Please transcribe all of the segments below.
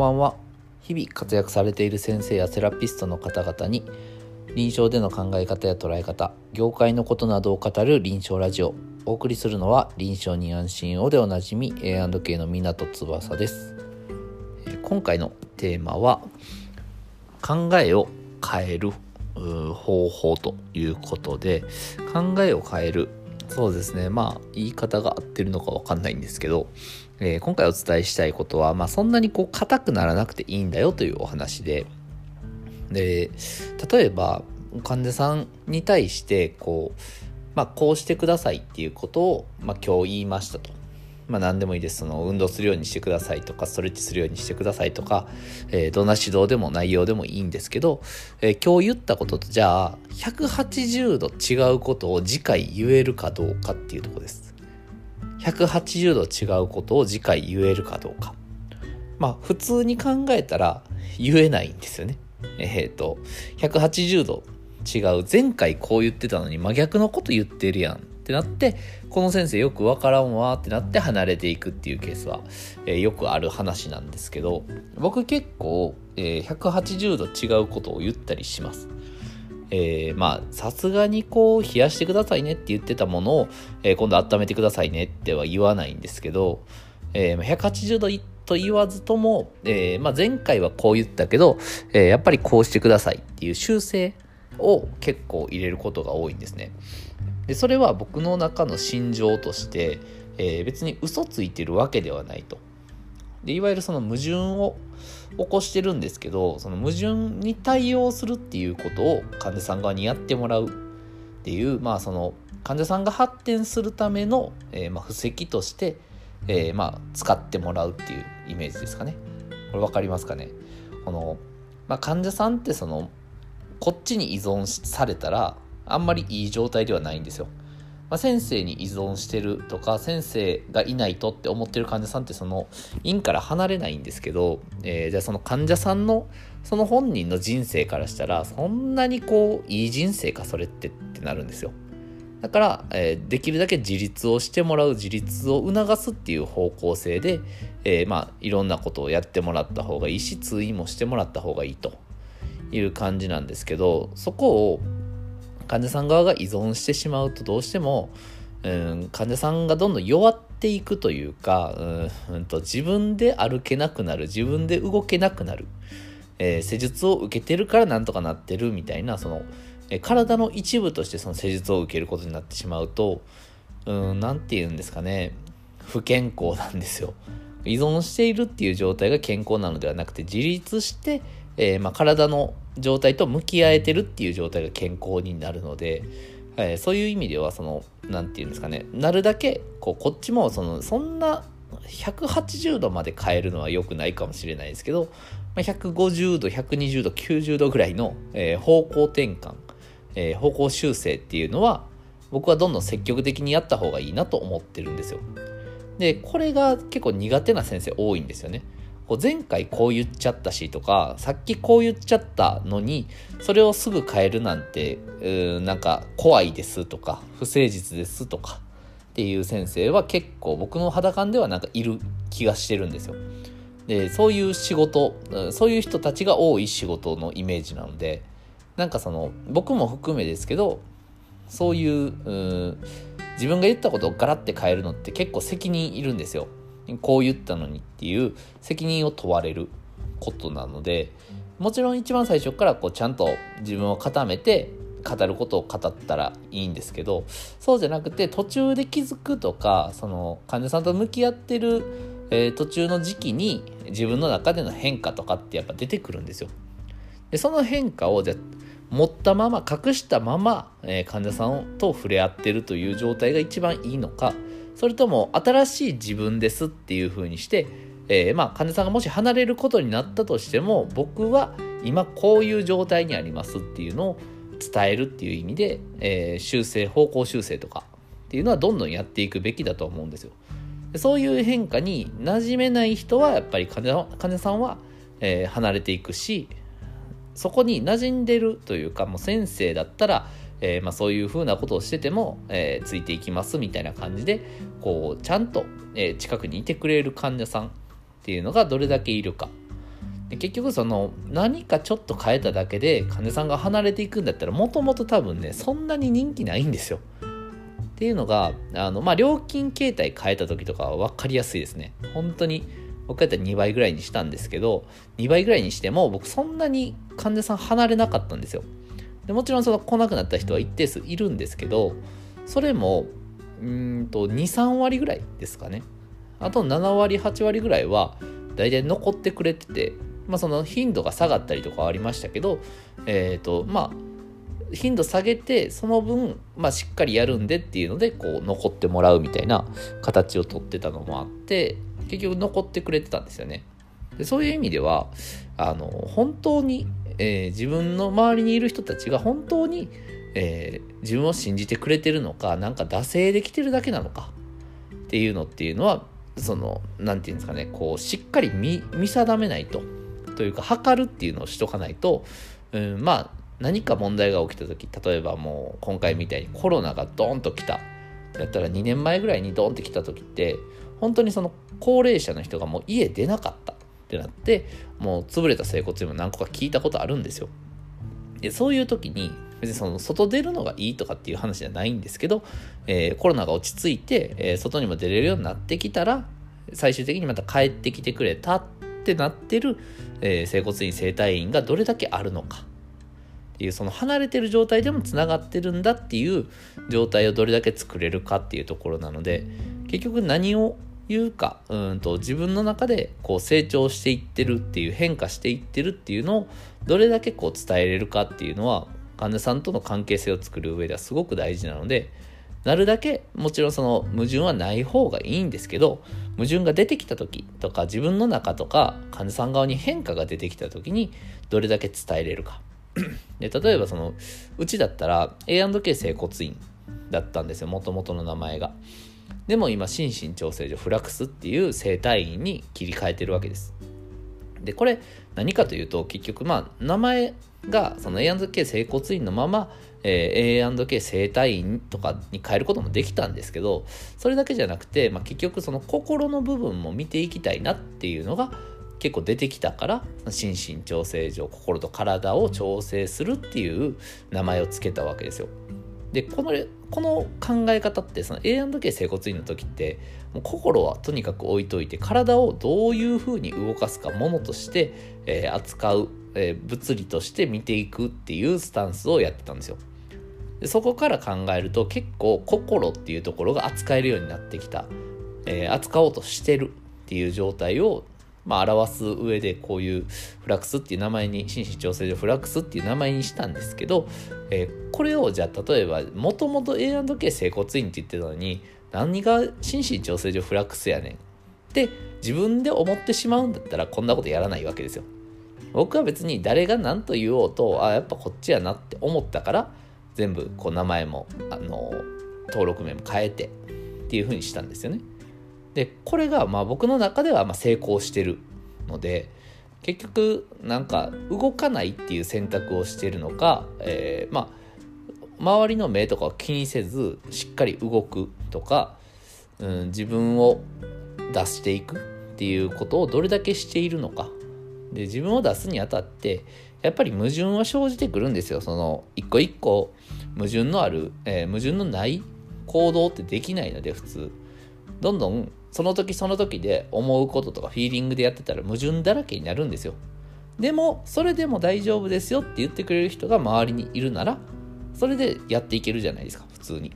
ばんは。日々活躍されている先生やセラピストの方々に臨床での考え方や捉え方業界のことなどを語る臨床ラジオ。お送りするのは臨床に安心をでおなじみ A&K の湊翼です。今回のテーマは考えを変える方法ということで考えを変える。そうですね。まあ言い方が合ってるのか分かんないんですけど、えー、今回お伝えしたいことは、まあ、そんなにこう硬くならなくていいんだよというお話でで例えば患者さんに対してこう、まあ、こうしてくださいっていうことを、まあ、今日言いましたとまあ、何でもいいです。その運動するようにしてくださいとか、ストレッチするようにしてくださいとか、えー、どんな指導でも内容でもいいんですけど、えー、今日言ったこととじゃあ、180度違うことを次回言えるかどうかっていうとこです。180度違うことを次回言えるかどうか。まあ、普通に考えたら言えないんですよね。えっ、ー、と、180度違う。前回こう言ってたのに真逆のこと言ってるやんってなってこの先生よくわからんわってなって離れていくっていうケースは、えー、よくある話なんですけど僕結構、えー、180度違うことを言ったりします。えー、まあさすがにこう冷やしてくださいねって言ってたものを、えー、今度温めてくださいねっては言わないんですけど、えー、180度と言わずとも、えーまあ、前回はこう言ったけど、えー、やっぱりこうしてくださいっていう修正を結構入れることが多いんですね。でそれは僕の中の心情として、えー、別に嘘ついてるわけではないと。でいわゆるその矛盾を起こしてるんですけどその矛盾に対応するっていうことを患者さん側にやってもらうっていうまあその患者さんが発展するための、えー、まあ布石として、えー、まあ使ってもらうっていうイメージですかね。これ分かりますかね？この、まあ、患者さんってそのこっちに依存されたらあんまりいい状態ではないんですよ。まあ、先生に依存してるとか先生がいないとって思ってる患者さんってその院から離れないんですけど、えー、じゃあその患者さんのその本人の人生からしたらそんなにこういい人生かそれってってなるんですよ。だから、えー、できるだけ自立をしてもらう自立を促すっていう方向性で、えー、まあいろんなことをやってもらった方がいいし通院もしてもらった方がいいという感じなんですけどそこを患者さん側が依存してしまうとどうしても、うん、患者さんがどんどん弱っていくというか、うん、と自分で歩けなくなる自分で動けなくなる、えー、施術を受けてるからなんとかなってるみたいなその、えー、体の一部としてその施術を受けることになってしまうと何、うん、て言うんですかね不健康なんですよ。依存しているっていう状態が健康なのではなくて自立して、えー、まあ、体の状態と向き合えてるっていう状態が健康になるので、はい、そういう意味ではその何て言うんですかねなるだけこうこっちもそのそんな180度まで変えるのは良くないかもしれないですけど、まあ、150度120度90度ぐらいの、えー、方向転換、えー、方向修正っていうのは僕はどんどん積極的にやった方がいいなと思ってるんですよ。でこれが結構苦手な先生多いんですよね。こう前回こう言っちゃったしとかさっきこう言っちゃったのにそれをすぐ変えるなんてうなんか怖いですとか不誠実ですとかっていう先生は結構僕の肌感ではなんかいる気がしてるんですよ。でそういう仕事そういう人たちが多い仕事のイメージなのでなんかその僕も含めですけどそういうう自分が言ったことをガラッて変えるのって結構責任いるんですよ。こう言ったのにっていう責任を問われることなのでもちろん一番最初からこうちゃんと自分を固めて語ることを語ったらいいんですけどそうじゃなくて途中で気づくとかその患者さんと向き合ってる、えー、途中の時期に自分の中での変化とかってやっぱ出てくるんですよ。でその変化をじゃ持ったまま隠したまま、えー、患者さんと触れ合ってるという状態が一番いいのかそれとも新しい自分ですっていう風にして、えー、まあ患者さんがもし離れることになったとしても僕は今こういう状態にありますっていうのを伝えるっていう意味で、えー、修正方向修正とかっていうのはどんどんやっていくべきだと思うんですよ。そういう変化に馴染めない人はやっぱり患者患者さんは、えー、離れていくしそこに馴染んでるというかもう先生だったらえー、まあ、そういうふうなことをしてても、えー、ついていきますみたいな感じでこうちゃんと、え、近くにいてくれる患者さんっていうのがどれだけいるか結局その何かちょっと変えただけで患者さんが離れていくんだったらもともと多分ねそんなに人気ないんですよ。っていうのがあの、まあ、料金形態変えた時とかは分かりやすいですね。本当に僕やったら2倍ぐらいにしたんですけど2倍ぐらいにしても僕そんなに患者さん離れなかったんですよ。でもちろんその来なくなった人は一定数いるんですけどそれもうんと23割ぐらいですかね。あと7割8割ぐらいは大体残ってくれててまあ、その頻度が下がったりとかはありましたけど、えっ、ー、と、まあ、頻度下げて、その分、まあ、しっかりやるんでっていうので、こう、残ってもらうみたいな形をとってたのもあって、結局残ってくれてたんですよね。でそういう意味では、あの、本当に、えー、自分の周りにいる人たちが本当に、えー、自分を信じてくれてるのか、なんか惰性できてるだけなのかっていうのっていうのは、その、なんていうんですかね、こう、しっかり見定めないと。というか測るっていうのをしとかないと、うん、まあ何か問題が起きた時例えばもう今回みたいにコロナがドーンと来たやったら2年前ぐらいにドーンって来た時って本当にその高齢者の人がもう家出なかったってなってもう潰れた整骨院も何個か聞いたことあるんですよ。でそういう時に別にその外出るのがいいとかっていう話じゃないんですけど、えー、コロナが落ち着いて、えー、外にも出れるようになってきたら最終的にまた帰ってきてくれたってなってるえー、整骨院整体院がどれだけあるのかっていうその離れてる状態でもつながってるんだっていう状態をどれだけ作れるかっていうところなので結局何を言うかうんと自分の中でこう成長していってるっていう変化していってるっていうのをどれだけこう伝えれるかっていうのは患者さんとの関係性を作る上ではすごく大事なのでなるだけもちろんその矛盾はない方がいいんですけど矛盾が出てきた時とか自分の中とか患者さん側に変化が出てきた時にどれだけ伝えれるか。で例えばそのうちだったら A&K 整骨院だったんですよもともとの名前が。でも今心身調整所フラクスっていう整体院に切り替えてるわけですでこれ何かというと結局まあ名前がその A&K 整骨院のままえー、A&K 整体院とかに変えることもできたんですけどそれだけじゃなくて、まあ、結局その心の部分も見ていきたいなっていうのが結構出てきたから心身調整上心と体を調整するっていう名前を付けたわけですよ。でこのこの考え方ってその A&K 整骨院の時ってもう心はとにかく置いといて体をどういうふうに動かすかものとして、えー、扱う、えー、物理として見ていくっていうスタンスをやってたんですよ。でそこから考えると結構心っていうところが扱えるようになってきた、えー、扱おうとしてるっていう状態を、まあ、表す上でこういうフラックスっていう名前に心身調整上フラックスっていう名前にしたんですけど、えー、これをじゃあ例えばもともと A&K 整骨院って言ってたのに何が心身調整上フラックスやねんって自分で思ってしまうんだったらこんなことやらないわけですよ。僕は別に誰が何と言おうとあやっぱこっちやなって思ったから全部こう名前もあの登録名も変えてっていう風にしたんですよね。でこれがまあ僕の中ではま成功してるので結局なんか動かないっていう選択をしてるのか、えー、まあ周りの目とかを気にせずしっかり動くとか、うん、自分を出していくっていうことをどれだけしているのか。で自分を出すにあたってやっぱり矛盾は生じてくるんですよ。その一個一個矛盾のある、えー、矛盾のない行動ってできないので普通。どんどんその時その時で思うこととかフィーリングでやってたら矛盾だらけになるんですよ。でもそれでも大丈夫ですよって言ってくれる人が周りにいるならそれでやっていけるじゃないですか普通に。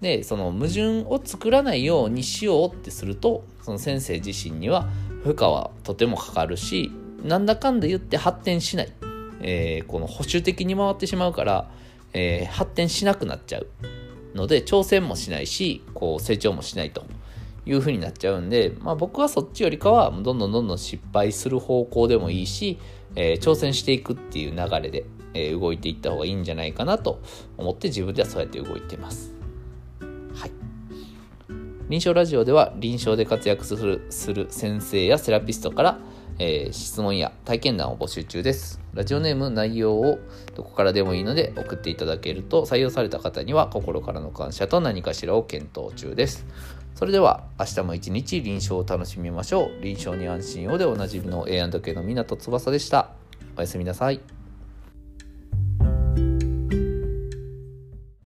でその矛盾を作らないようにしようってするとその先生自身には負荷はとてもかかるしなんだかんだ言って発展しない、えー、この保守的に回ってしまうから、えー、発展しなくなっちゃうので挑戦もしないしこう成長もしないと。いうふうになっちゃうんで、まあ、僕はそっちよりかはどんどんどんどん失敗する方向でもいいし、えー、挑戦していくっていう流れで、えー、動いていった方がいいんじゃないかなと思って自分ではそうやって動いてます。はい。臨床ラジオでは臨床で活躍するする先生やセラピストからえー、質問や体験談を募集中です。ラジオネーム内容をどこからでもいいので送っていただけると採用された方には心からの感謝と何かしらを検討中です。それでは明日も一日臨床を楽しみましょう。臨床に安心をでおなじみの A&K の湊翼でした。おやすみなさい。